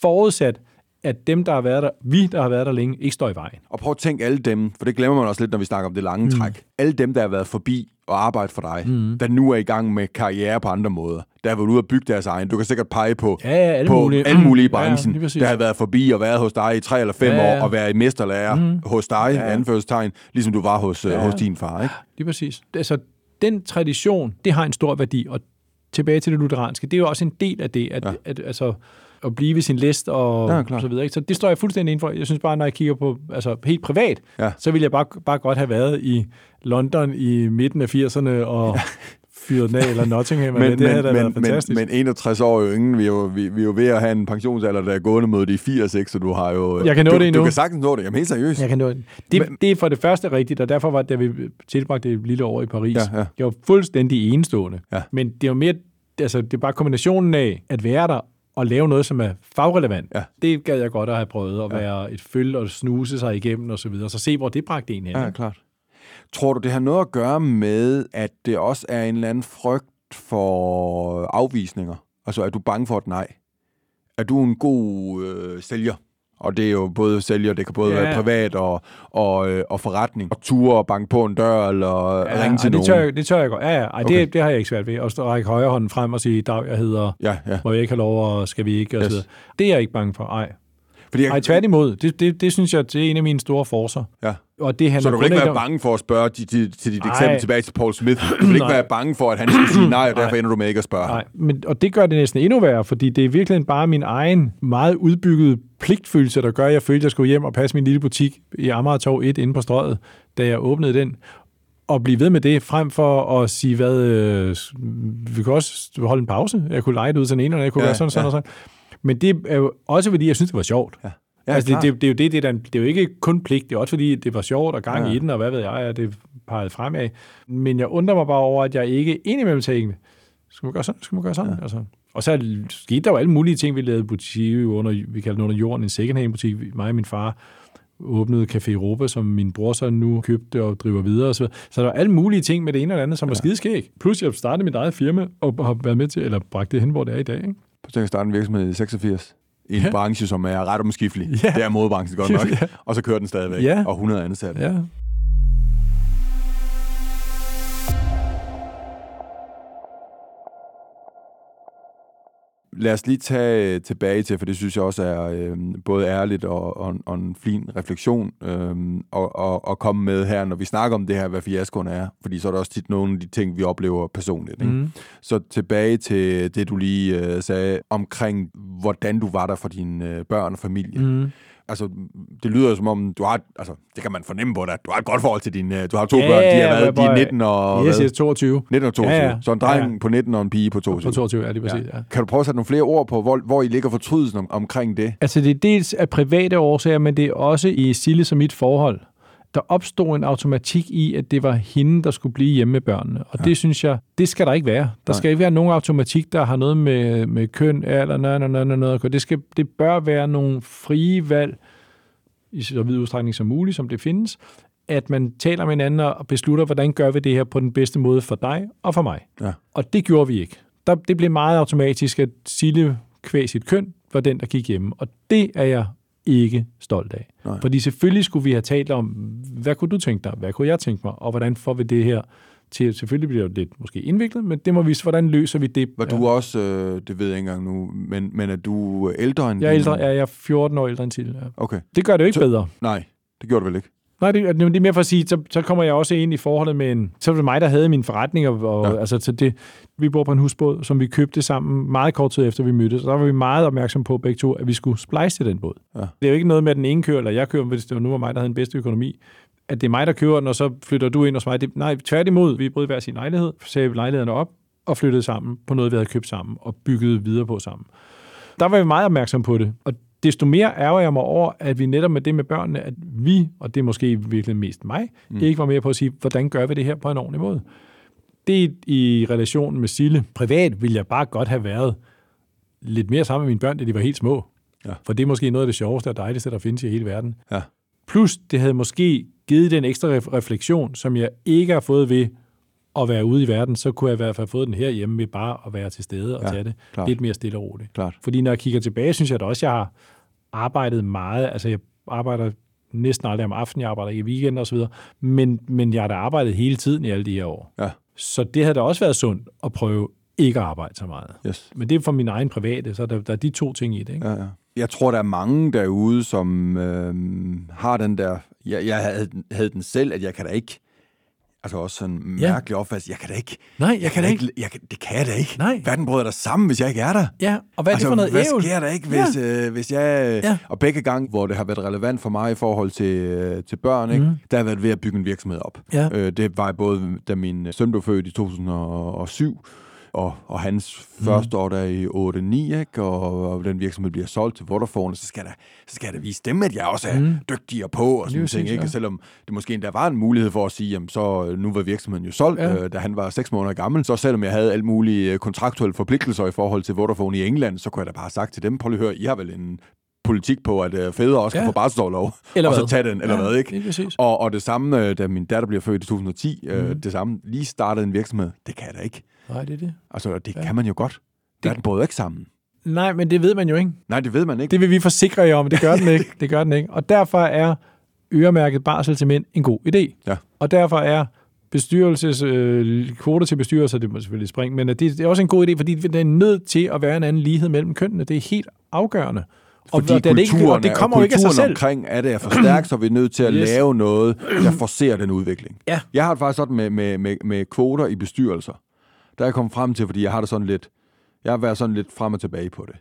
Forudsat, at dem, der har været der, vi, der har været der længe, ikke står i vejen. Og prøv at tænke alle dem, for det glemmer man også lidt, når vi snakker om det lange mm. træk. Alle dem, der har været forbi og arbejdet for dig, mm. der nu er i gang med karriere på andre måder, der har været ude og bygge deres egen. Du kan sikkert pege på, Ja, ja, alle på mulige. alle mulige i Ja, ja, branchen, præcis. der har været forbi og været hos dig i tre eller fem Ja, ja. år, og været i mesterlærer mm. hos dig, ja. anførselstegn, ligesom du var hos, ja. hos din far. Ikke? Lige præcis. Altså, den tradition, det har en stor værdi, og tilbage til det lutheranske, det er jo også en del af det, at, Ja. ja. at altså, at blive ved sin list og Ja, klart. så videre. Ikke? Så det står jeg fuldstændig inden for. Jeg synes bare, når jeg kigger på altså helt privat, Ja. så ville jeg bare, bare godt have været i London i midten af 80'erne og fyret den af, eller Nottingham, men, det havde da været fantastisk. men, men 61 år jo ingen, vi er jo, vi, vi er jo ved at have en pensionsalder, der er gående mod de 80, ikke? så du har jo... Jeg kan nå du, det endnu. Du kan sagtens nå det, jamen helt seriøst. Jeg kan nå det. Det, det er for det første rigtigt, og derfor var det, da vi tilbragte et lille år i Paris, Ja, ja. jeg var fuldstændig enestående. Ja. Men det er jo mere, altså det er bare kombinationen af at være der og lave noget, som er fagrelevant. Ja. Det gad jeg godt at have prøvet, at være et føl og snuse sig igennem og så videre, og så se, hvor det bragte en hen. Ja, klart. Tror du, det har noget at gøre med, at det også er en eller anden frygt for afvisninger? Altså, er du bange for et nej? Er du en god øh, sælger? Og det er jo både sælger, det kan både Ja. være privat og, og, øh, og forretning. Og ture og banke på en dør, eller ja, ringe til ej, nogen. det, tør jeg, det tør jeg godt. Ja, ja. Ej, Okay. det, det har jeg ikke svært ved. At række højre hånden frem og sige, Dag, jeg hedder, Ja, ja. må jeg ikke have lov, og skal vi ikke, og Yes. så. Det er jeg ikke bange for. Ej. Fordi jeg, Ej, tværtimod. Det, det, det synes jeg, det er en af mine store forcer. ja. Og det handler Så du vil ikke være om- bange for at spørge til, til, til dit Nej. eksempel tilbage til Paul Smith. Du vil ikke Nej. være bange for, at han skal sige nej, og derfor ender du med ikke at spørge. Nej, men, og det gør det næsten endnu værre, fordi det er virkelig bare min egen meget udbyggede pligtfølelse, der gør, at jeg følte, at jeg skulle hjem og passe min lille butik i Amagertorv 1 inde på strøget, da jeg åbnede den. Og blive ved med det, frem for at sige, hvad, øh, vi kan også holde en pause. Jeg kunne lege det ud til den ene, og jeg kunne Ja, ja, gøre sådan, sådan ja. og sådan. Men det er jo også fordi, jeg synes, det var sjovt. Ja. Ja, altså, det, det, det, er jo det, det, er, det er jo ikke kun pligt, det er også fordi, det var sjovt og gang Ja. i den, og hvad ved jeg, at det pegede fremad. Men jeg undrer mig bare over, at jeg ikke indimellem tænkte, skal man gøre sådan, skal man gøre sådan? Ja. Altså. Og så skete der jo alle mulige ting, vi lavede butik under, vi kaldte den under jorden, en second hand butik, mig og min far, åbnede Café Europa, som min bror så nu købte og driver videre. Og så, så der var alle mulige ting med det ene og det andet, som ja. var skideskæg. Plus jeg startede mit eget firma og har været med til, eller bragt det hen, hvor det er i dag. Ikke? Så jeg starte en virksomhed i 86 i en Ja. branche, som er ret omskiftelig. Ja. Det er modebranchen godt nok. Ja. Og så kører den stadigvæk. Ja. Og 100 ansatte. Ja. Lad os lige tage tilbage til, for det synes jeg også er øh, både ærligt og, og, og en fin refleksion øh, og, og, og komme med her, når vi snakker om det her, hvad fiaskoen er. Fordi så er der også tit nogle af de ting, vi oplever personligt. Ikke? Mm. Så tilbage til det, du lige øh, sagde omkring, hvordan du var der for dine øh, børn og familie. Mm. Altså, det lyder jo som om, du har, altså, det kan man fornemme på dig, du har et godt forhold til dine, du har to Ja, børn, de ja, har været, de er 19 og, Yes, hvad? yes, 22. 19 og 22. Ja, ja. Så en dreng Ja, ja. på 19 og en pige på 22. På 22, ja, lige præcis. Ja. Kan du prøve at sætte nogle flere ord på, hvor, hvor I ligger fortrydelsen om, omkring det? Altså det er dels af private årsager, men det er også i Silles og mit forhold. Der opstod en automatik i, at det var hende, der skulle blive hjemme med børnene. Og ja. det synes jeg, det skal der ikke være. Der Nej. skal ikke være nogen automatik, der har noget med, med køn, alder, noget, noget, noget, noget. Det, skal, det bør være nogle frie valg, i så vid udstrækning som muligt, som det findes, at man taler med hinanden og beslutter, hvordan gør vi det her på den bedste måde for dig og for mig. Ja. Og det gjorde vi ikke. Der, det blev meget automatisk, at Sille kvæg sit køn var den, der gik hjemme. Og det er jeg ikke stolt af. Nej. Fordi selvfølgelig skulle vi have talt om, hvad kunne du tænke dig, hvad kunne jeg tænke mig, og hvordan får vi det her til, selvfølgelig bliver det lidt måske indviklet, men det må vi, hvordan løser vi det? Var du også, øh, det ved jeg ikke engang nu, men, men er du ældre end Jeg er, ældre, ja, jeg er 14 år ældre end Sille. Ja. Okay. Det gør det jo ikke Så- bedre. Nej, det gjorde du vel ikke? Nej, det, det er mere for at sige, så, så kommer jeg også ind i forholdet med en... Så var det mig, der havde min forretning, og, og Ja. altså, så det, vi bor på en husbåd, som vi købte sammen meget kort tid efter, vi mødtes. Og der var vi meget opmærksom på begge to, at vi skulle splice til den båd. Ja. Det er jo ikke noget med, at den ene kører, eller jeg kører, hvis det var nu var mig, der havde den bedste økonomi. At det er mig, der kører den, og så flytter du ind hos mig. Det, nej, tværtimod, vi i hver sin lejlighed, sagde lejlighederne op, og flyttede sammen på noget, vi havde købt sammen, og bygget videre på sammen. Der var vi meget opmærksom på det, og desto mere ærger jeg mig over, at vi netop med det med børnene, at vi, og det er måske virkelig mest mig, mm. ikke var med på at sige, hvordan gør vi det her på en ordentlig måde. Det i relation med Sille. Privat ville jeg bare godt have været lidt mere sammen med mine børn, da de var helt små. Ja. For det er måske noget af det sjoveste og dejligste, der findes i hele verden. Ja. Plus, det havde måske givet den ekstra ref- refleksion, som jeg ikke har fået ved at være ude i verden, så kunne jeg i hvert fald have fået den herhjemme ved bare at være til stede og Ja, tage det klart. lidt mere stille og roligt. Klart. Fordi når jeg kigger tilbage, synes jeg da også, at jeg har arbejdet meget. Altså, jeg arbejder næsten aldrig om aftenen, jeg arbejder i weekend og så videre, men, men jeg har da arbejdet hele tiden i alle de her år. Ja. Så det havde da også været sundt at prøve ikke at arbejde så meget. Yes. Men det er for min egen private, så der, der er de to ting i det. Ikke? Ja, ja. Jeg tror, der er mange derude, som øh, har den der... Jeg, jeg havde, havde den selv, at jeg kan da ikke... Altså også sådan en Ja. mærkelig opfattelse. Jeg kan da ikke... Nej, jeg kan da ikke. Jeg kan, det kan jeg da ikke. Nej. Verden bryder der sammen, hvis jeg ikke er der. Ja, og hvad er altså, det for noget hvad ævl? sker der ikke, hvis, ja. øh, hvis jeg... Ja. Og begge gange, hvor det har været relevant for mig i forhold til, øh, til børn, ikke? Mhm. Mm. der har jeg været ved at bygge en virksomhed op. Ja. Øh, det var både, da min søn blev født i 2007, og, og hans mm. første år der i 8-9, ikke? Og, og den virksomhed bliver solgt til Vodafone, så skal, der, så skal jeg da vise dem, at jeg også er Mm. mm. dygtigere på, og sådan ting, ikke? ja. Selvom det måske endda var en mulighed for at sige, jamen så nu var virksomheden jo solgt, Ja. øh, da han var 6 måneder gammel, så selvom jeg havde alle mulige øh, kontraktuelle forpligtelser i forhold til Vodafone i England, så kunne jeg da bare have sagt til dem, prøv lige at høre, I har vel en politik på, at øh, fædre også Ja. kan få barselsårlov, Eller og så tage den, eller Ja, hvad, ikke? Og, og det samme, øh, da min datter bliver født i 2010, øh, Mhm. det samme, lige startede en virksomhed, det kan jeg da ikke. Nej, det er det. Altså, det Ja. kan man jo godt. Det- Verden bryder ikke sammen. Nej, men det ved man jo ikke. Nej, det ved man ikke. Det vil vi forsikre jer om, det gør den ikke. Det gør den ikke. Og derfor er øremærket barsel til mænd en god idé. Ja. Og derfor er bestyrelses, øh, kvoter til bestyrelser, det må selvfølgelig springe, men det, det er også en god idé, fordi det er nødt til at være en anden lighed mellem kønnene. Det er helt afgørende. Fordi og, det, ikke, og det kommer jo ikke af sig selv. omkring er det er for stærkt, så vi er nødt til at Yes. lave noget, der forcerer den udvikling. Ja. Jeg har det faktisk sådan med, med, med, med kvoter i bestyrelser. Der er jeg kommet frem til, fordi jeg har det sådan lidt, jeg har været sådan lidt frem og tilbage på det.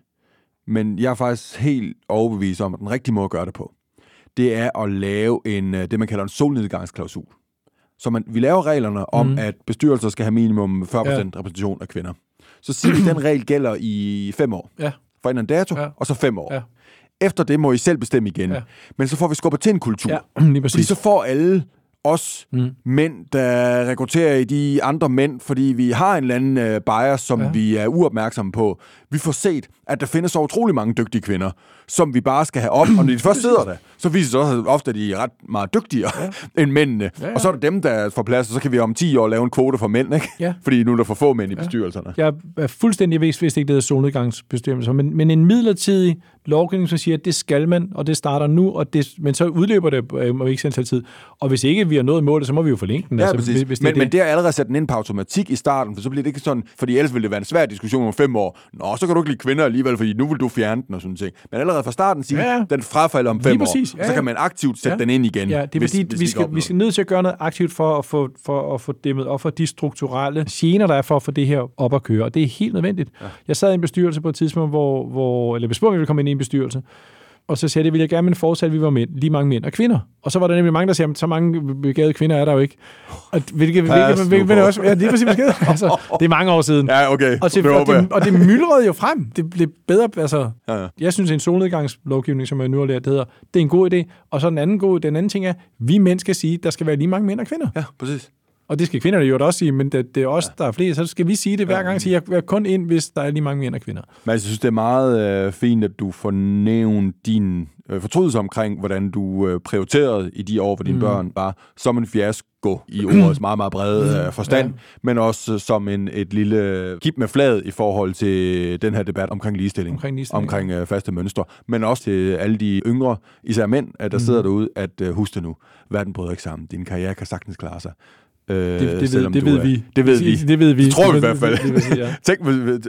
Men jeg er faktisk helt overbevist om, at den rigtige måde at gøre det på, det er at lave en, øh, det, man kalder en solnedgangsklausul. Så man, vi laver reglerne om, mm. at bestyrelser skal have minimum 40% Ja. repræsentation af kvinder. Så siger vi, at den regel gælder i fem år. Ja. For en dato, Ja. og så fem år. Ja. Efter det må I selv bestemme igen. Ja. Men så får vi skubbet til en kultur. Ja, lige Fordi præcis. så får alle os mm. mænd, der rekrutterer i de andre mænd, fordi vi har en eller anden øh, bias, som ja. vi er uopmærksomme på. Vi får set, at der findes så utrolig mange dygtige kvinder, som vi bare skal have op, og når de først sidder der, så viser det også ofte, at de er ret meget dygtigere ja. end mændene. Ja, ja. Og så er det dem, der får plads, og så kan vi om 10 år lave en kvote for mænd, ikke? Ja. fordi nu er der for få mænd i bestyrelserne. Jeg er fuldstændig vist, hvis det ikke det hedder solnedgangsbestyrelser, men, men en midlertidig lovgivning, som siger, at det skal man, og det starter nu, og det, men så udløber det øh, ikke sendt tid. Og hvis ikke vi har nået målet, så må vi jo forlænge den. Ja, altså, præcis. Hvis, det men, det. men det er allerede sat den ind på automatik i starten, for så bliver det ikke sådan, fordi ellers ville det være en svær diskussion om fem år. Nå, så kan du ikke lide kvinder alligevel, fordi nu vil du fjerne den og sådan ting. Men allerede fra starten sige, ja, ja. den frafalder om fem præcis. år, ja, ja. så kan man aktivt sætte ja. den ind igen. Ja, det er hvis, fordi, hvis vi, skal, vi skal nødt til at gøre noget aktivt for at få, for at få dæmmet op for de strukturelle gener, der er for at få det her op at køre. Og det er helt nødvendigt. Ja. Jeg sad i en bestyrelse på et tidspunkt, hvor, hvor eller vi ville komme ind i en bestyrelse, og så jeg, det vil jeg gerne, men fortsat, at vi var mænd, lige mange mænd og kvinder. Og så var der nemlig mange, der siger, så mange begavede kvinder er der jo ikke. Og hvilke, hvilke, hvilke, hvilke også, ja, det er præcis besked. Altså, det er mange år siden. Ja, okay. Og, til, og, det, og det myldrede jo frem. Det blev bedre, altså, ja, ja. jeg synes, en solnedgangslovgivning, som jeg nu har lært, det hedder, det er en god idé. Og så den anden god, den anden ting er, vi mænd skal sige, der skal være lige mange mænd og kvinder. Ja, præcis. Og det skal kvinderne jo også sige, men det, det er os, ja. der er flere, så skal vi sige det hver gang. Sige, jeg er kun ind, hvis der er lige mange mænd og kvinder. Men jeg synes, det er meget øh, fint, at du får nævnt din øh, fortrydelse omkring, hvordan du øh, prioriterede i de år, hvor dine mm. børn var som en fiasko i ordets meget, meget brede øh, forstand, ja. men også øh, som en, et lille kip med flad i forhold til den her debat omkring ligestilling, omkring, ligestilling, omkring øh, faste mønstre, men også til alle de yngre, især mænd, at der mm. sidder derude, at øh, husk det nu, verden bryder ikke sammen, din karriere kan sagtens klare sig. Øh, det, det, ved, det ved er, vi. Det ved vi. Det ved vi. Det tror vi i hvert fald. Det, det, det, ja. Tænk,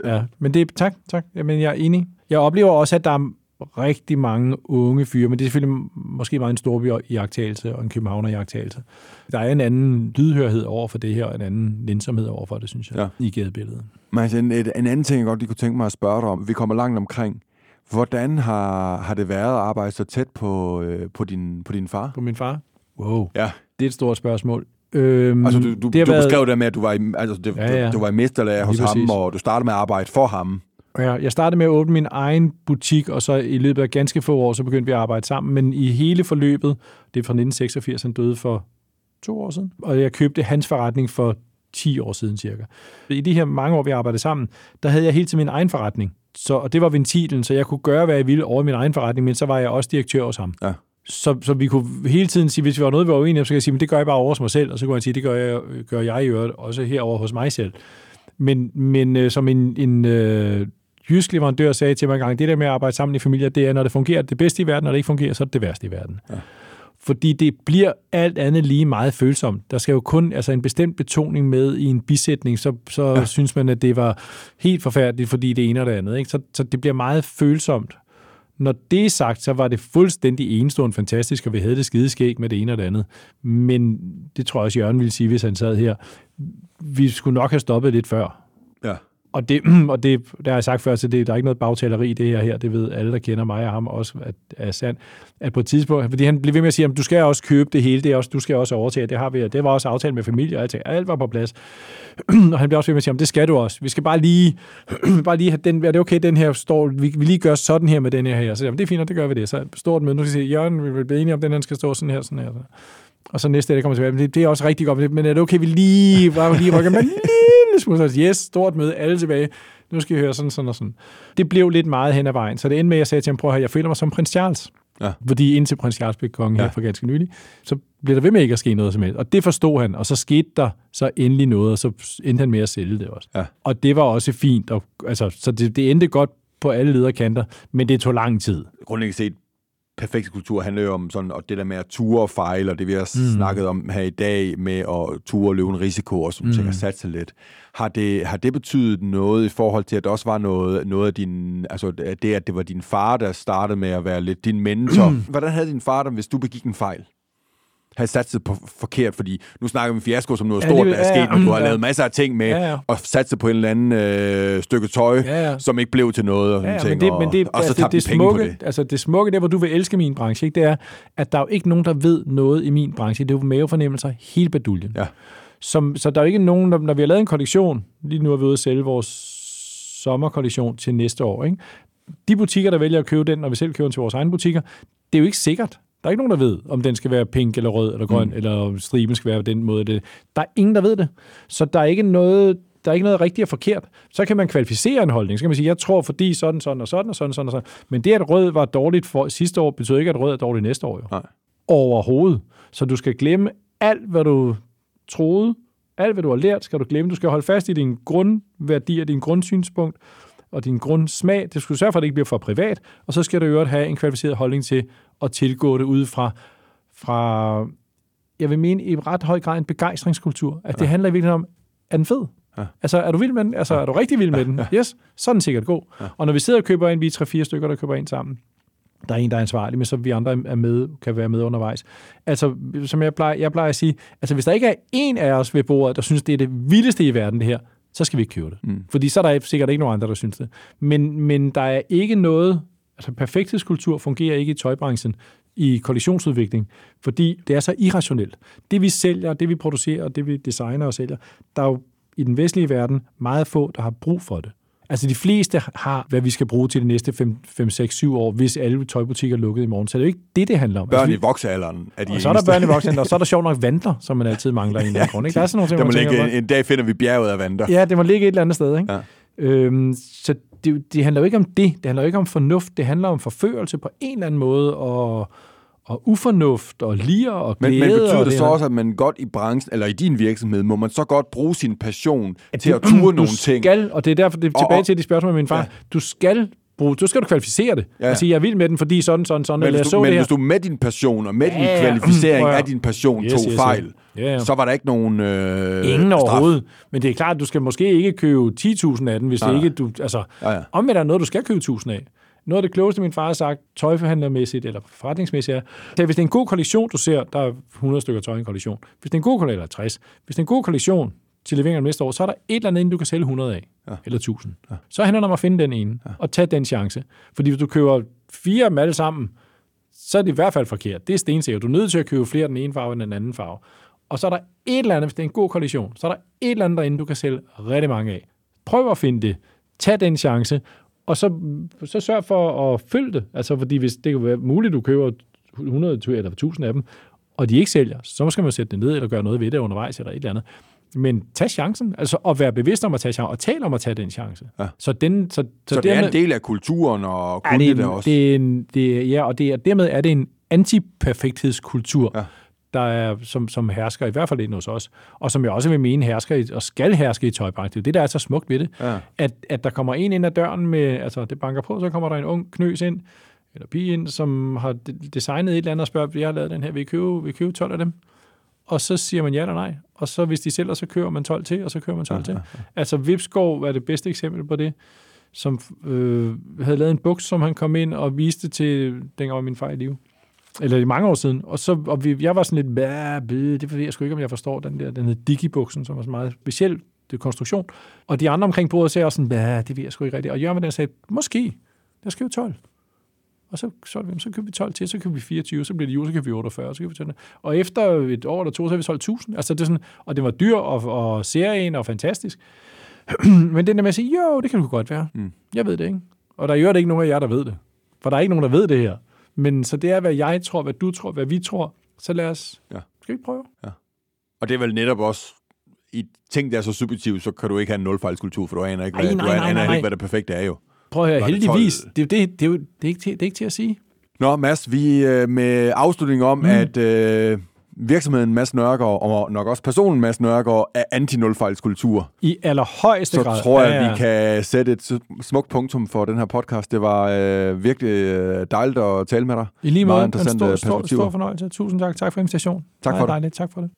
ja. Men det, tak, tak. Jamen, jeg er enig. Jeg oplever også, at der er rigtig mange unge fyre, men det er selvfølgelig måske meget en storby i agtagelse og en københavner i agtagelse. Der er en anden lydhørhed over for det her, og en anden nænsomhed over for det, synes jeg, ja. i gadebilledet. Men altså, en, en anden ting, jeg godt lige kunne tænke mig at spørge dig om, vi kommer langt omkring. Hvordan har, har det været at arbejde så tæt på, øh, på, din, på din far? På min far? Wow. Ja. Det er et stort spørgsmål. Øhm, altså, du, du, det du været... beskrev det med, at du var i, altså, det, ja, ja. Du, du var i mesterlærer hos ham, og du startede med at arbejde for ham. Ja, jeg startede med at åbne min egen butik, og så i løbet af ganske få år, så begyndte vi at arbejde sammen. Men i hele forløbet, det er fra 1986, han døde for to år siden, og jeg købte hans forretning for 10 år siden cirka. I de her mange år, vi arbejdede sammen, der havde jeg hele tiden min egen forretning. Så, og det var ventilen, så jeg kunne gøre, hvad jeg ville over min egen forretning, men så var jeg også direktør hos ham. Ja. Så, så vi kunne hele tiden sige, hvis vi var noget, vi var uenige om, så kan jeg sige, men det gør jeg bare over hos mig selv, og så kunne jeg sige, det gør jeg, gør jeg i øvrigt også herover hos mig selv. Men, men øh, som en, en øh, jysk leverandør sagde til mig engang, det der med at arbejde sammen i familier, det er, når det fungerer det bedste i verden, når det ikke fungerer, så er det det værste i verden. Ja. Fordi det bliver alt andet lige meget følsomt. Der skal jo kun altså en bestemt betoning med i en bisætning, så, så ja. synes man, at det var helt forfærdeligt, fordi det ene og det andet. Ikke? Så, så det bliver meget følsomt. Når det er sagt, så var det fuldstændig enestående fantastisk, og vi havde det skideskæg med det ene og det andet. Men det tror jeg også, Jørgen ville sige, hvis han sad her. Vi skulle nok have stoppet lidt før. Ja og det, og det, der har jeg sagt før, så det, der er ikke noget bagtaleri i det her, her. Det ved alle, der kender mig og ham også, at er sandt. At på et tidspunkt, fordi han blev ved med at sige, at du skal også købe det hele, det er også, du skal også overtage, det har vi, det var også aftalt med familie, og alt, alt var på plads. og han blev også ved med at sige, at det skal du også. Vi skal bare lige, bare lige have den, er det okay, den her står, vi, vi lige gør sådan her med den her her. Så jamen, det er fint, og det gør vi det. Så stort møde, nu skal sige, Jørgen, vi vil blive enige om, den her skal stå sådan her, sådan her. Og så næste, det kommer tilbage, men det, det er også rigtig godt, men er det okay, vi lige, bare lige rykker, men lille smule, så yes, stort møde, alle tilbage. Nu skal I høre sådan, sådan og sådan. Det blev lidt meget hen ad vejen, så det endte med, at jeg sagde til ham, prøv at høre, jeg føler mig som prins Charles. Ja. Fordi indtil prins Charles blev konge ja. her for ganske nylig, så blev der ved med ikke at ske noget som helst. Og det forstod han, og så skete der så endelig noget, og så endte han med at sælge det også. Ja. Og det var også fint, og, altså, så det, det endte godt på alle lederkanter, men det tog lang tid. Grundlæggende set, perfekte kultur handler jo om sådan, og det der med at ture og fejle, og det vi har mm. snakket om her i dag, med at ture og løbe en risiko, og som mm. ting at satse lidt. Har det, har det betydet noget i forhold til, at det også var noget, noget af din, altså det, at det var din far, der startede med at være lidt din mentor. Hvordan havde din far det, hvis du begik en fejl? Have satset på forkert, fordi nu snakker vi om fiasko som noget ja, stort, der er sket, ja, ja. og du har ja. lavet masser af ting med, ja, ja. og satset på en eller anden øh, stykke tøj, ja, ja. som ikke blev til noget, og sådan ja, ja, ting, men det, og, men det, og, og så altså, det, det smukke, det. Altså det smukke der, hvor du vil elske min branche, ikke, det er, at der er jo ikke nogen, der ved noget i min branche. Det er jo mavefornemmelser hele baduljen. Ja. Som, så der er jo ikke nogen, når, når vi har lavet en kollektion, lige nu er vi ude at sælge vores sommerkollektion til næste år, ikke? de butikker, der vælger at købe den, når vi selv køber den til vores egne butikker, det er jo ikke sikkert, Der er ikke nogen, der ved, om den skal være pink eller rød eller grøn, mm. eller om striben skal være på den måde. Det. Der er ingen, der ved det. Så der er ikke noget, der er ikke noget rigtigt og forkert. Så kan man kvalificere en holdning. Så kan man sige, jeg tror fordi sådan, sådan og sådan og sådan, sådan og sådan. Men det, at rød var dårligt for sidste år, betyder ikke, at rød er dårligt næste år. Jo. Nej. Overhovedet. Så du skal glemme alt, hvad du troede, alt, hvad du har lært, skal du glemme. Du skal holde fast i din grundværdi og din grundsynspunkt og din grundsmag. Det skal du sørge for, at det ikke bliver for privat. Og så skal du i øvrigt have en kvalificeret holdning til at tilgå det ud fra, fra jeg vil mene, i ret høj grad en begejstringskultur. At det handler i virkeligheden om, er den fed? Ja. Altså, er du vild med den? Altså, er du rigtig vild med den? Yes, så er den sikkert god. Ja. Og når vi sidder og køber en, vi er tre-fire stykker, der køber en sammen, der er en, der er ansvarlig, men så vi andre er med, kan være med undervejs. Altså, som jeg plejer, jeg plejer at sige, altså hvis der ikke er en af os ved bordet, der synes, det er det vildeste i verden, det her, så skal vi ikke købe det. Mm. Fordi så er der sikkert ikke nogen andre, der synes det. Men, men der er ikke noget, altså perfekthedskultur fungerer ikke i tøjbranchen i kollektionsudvikling, fordi det er så irrationelt. Det vi sælger, det vi producerer, det vi designer og sælger, der er jo i den vestlige verden meget få, der har brug for det. Altså de fleste har, hvad vi skal bruge til de næste 5, 5 6, 7 år, hvis alle tøjbutikker er lukket i morgen. Så det er jo ikke det, det handler om. Børn altså, i voksealderen er de og så er der børn i voksen, og så er der sjovt nok vandler, som man altid mangler i en anden grund. Ikke? Der er sådan nogle ting, Der må man ligge, en, en dag finder vi bjerget af vandter. Ja, det må ligge et eller andet sted. Ikke? Ja. Øhm, så det, det handler jo ikke om det. Det handler jo ikke om fornuft. Det handler om forførelse på en eller anden måde, og, og ufornuft, og lir og Men, glæde. men betyder og det så her. også, at man godt i branchen, eller i din virksomhed, må man så godt bruge sin passion til det- at ture nogle ting? Skal, og det er derfor, det er tilbage og- til de spørgsmål min far. Ja. Du skal bruge, du skal du kvalificere det. Ja. Ja. Og sige, jeg er vild med den, fordi sådan, sådan, sådan, Men, eller hvis så du, men det her. hvis du med din passion og med din Ja, ja. kvalificering at- af din passion Yes, tog yes, fejl, Ja, ja. så var der ikke nogen øh, Ingen straf. overhovedet. Men det er klart, at du skal måske ikke købe 10.000 af den, hvis Nej, det ikke du... Altså, Ja, ja. er der noget, du skal købe 1.000 af. Noget af det klogeste, min far har sagt, tøjforhandlermæssigt eller forretningsmæssigt, er, at hvis det er en god kollektion, du ser, der er 100 stykker tøj i en kollektion. Hvis det er en god kollektion, eller 60. Hvis det er en god kollektion til leveringen næste år, så er der et eller andet, du kan sælge 100 af. Ja. Eller 1000. Ja. Så handler det om at finde den ene, ja. og tage den chance. Fordi hvis du køber fire dem alle sammen, så er det i hvert fald forkert. Det er stensikkert. Du er nødt til at købe flere den ene farve end den anden farve. Og så er der et eller andet, hvis det er en god kollektion, så er der et eller andet derinde, du kan sælge rigtig mange af. Prøv at finde det. Tag den chance, og så, så sørg for at følge det. Altså, fordi hvis det kan være muligt, du køber 100 eller 1000 af dem, og de ikke sælger, så skal man sætte det ned eller gøre noget ved det undervejs eller et eller andet. Men tag chancen, altså at være bevidst om at tage chancen, og tale om at tage den chance. Ja. Så, den, så, Så, så det er en del af kulturen og Ja, kunne det også. det er en, det er, ja, og det er, dermed er det en antiperfekthedskultur, Ja. der er, som, som hersker, i hvert fald ind hos os, og som jeg også vil mene hersker i, og skal herske i tøjbranchen. Det er det, der er så smukt ved det. Ja. At, at der kommer en ind ad døren med, altså det banker på, så kommer der en ung knøs ind, eller pige ind, som har de- designet et eller andet og spørger, jeg har lavet den her, vil I købe, vil I købe 12 af dem? Og så siger man ja eller nej. Og så hvis de sælger, så kører man 12 til, og så kører man 12 ja, til. Altså Vipskov er det bedste eksempel på det, som øh, havde lavet en buks, som han kom ind og viste til, dengang var min far i live. Eller i mange år siden. Og, så, og vi, jeg var sådan lidt, "Bæh, det ved jeg sgu ikke, om jeg forstår den der, den hed Digi-buksen, som var så meget speciel det konstruktion. Og de andre omkring bordet sagde også sådan, "Bæh, det ved jeg sgu ikke rigtigt. Og Jørgen den sagde, måske, der skal jo 12. Og så, så, så køber vi 12 til, så køber vi 24, så bliver det jul, så køber vi 48, så køber vi 12. Og efter et år eller to, så har vi solgt 1000. Altså det er sådan, og det var dyr og, og serien og fantastisk. Men den der med at sige, jo, det kan du godt være. Mm. Jeg ved det ikke. Og der er jo ikke nogen af jer, der ved det. For der er ikke nogen, der ved det her. Men så det er, hvad jeg tror, hvad du tror, hvad vi tror. Så lad os... Ja. Skal vi prøve? Og det er vel netop også, i ting, der er så subjektivt, så kan du ikke have en nulfejlskultur, for du aner ikke, Ej, hvad, nej, du nej, aner nej, ikke, nej. hvad det perfekte er jo. Prøv at høre, det heldigvis. 12? Det, er det, det, jo, det, er ikke til, det er ikke til at sige. Nå, Mads, vi øh, med afslutning om, mm. at øh, virksomheden Mads Nørgaard, og nok også personen Mads Nørgaard, er anti-nulfejlskultur. I allerhøjeste Så grad. tror jeg, Ja, ja. vi kan sætte et smukt punktum for den her podcast. Det var øh, virkelig øh, dejligt at tale med dig. I lige Meget måde, en interessante stor, stor, fornøjelse. Tusind tak. Tak for invitationen. Tak for Meget det. dejligt. Tak for det.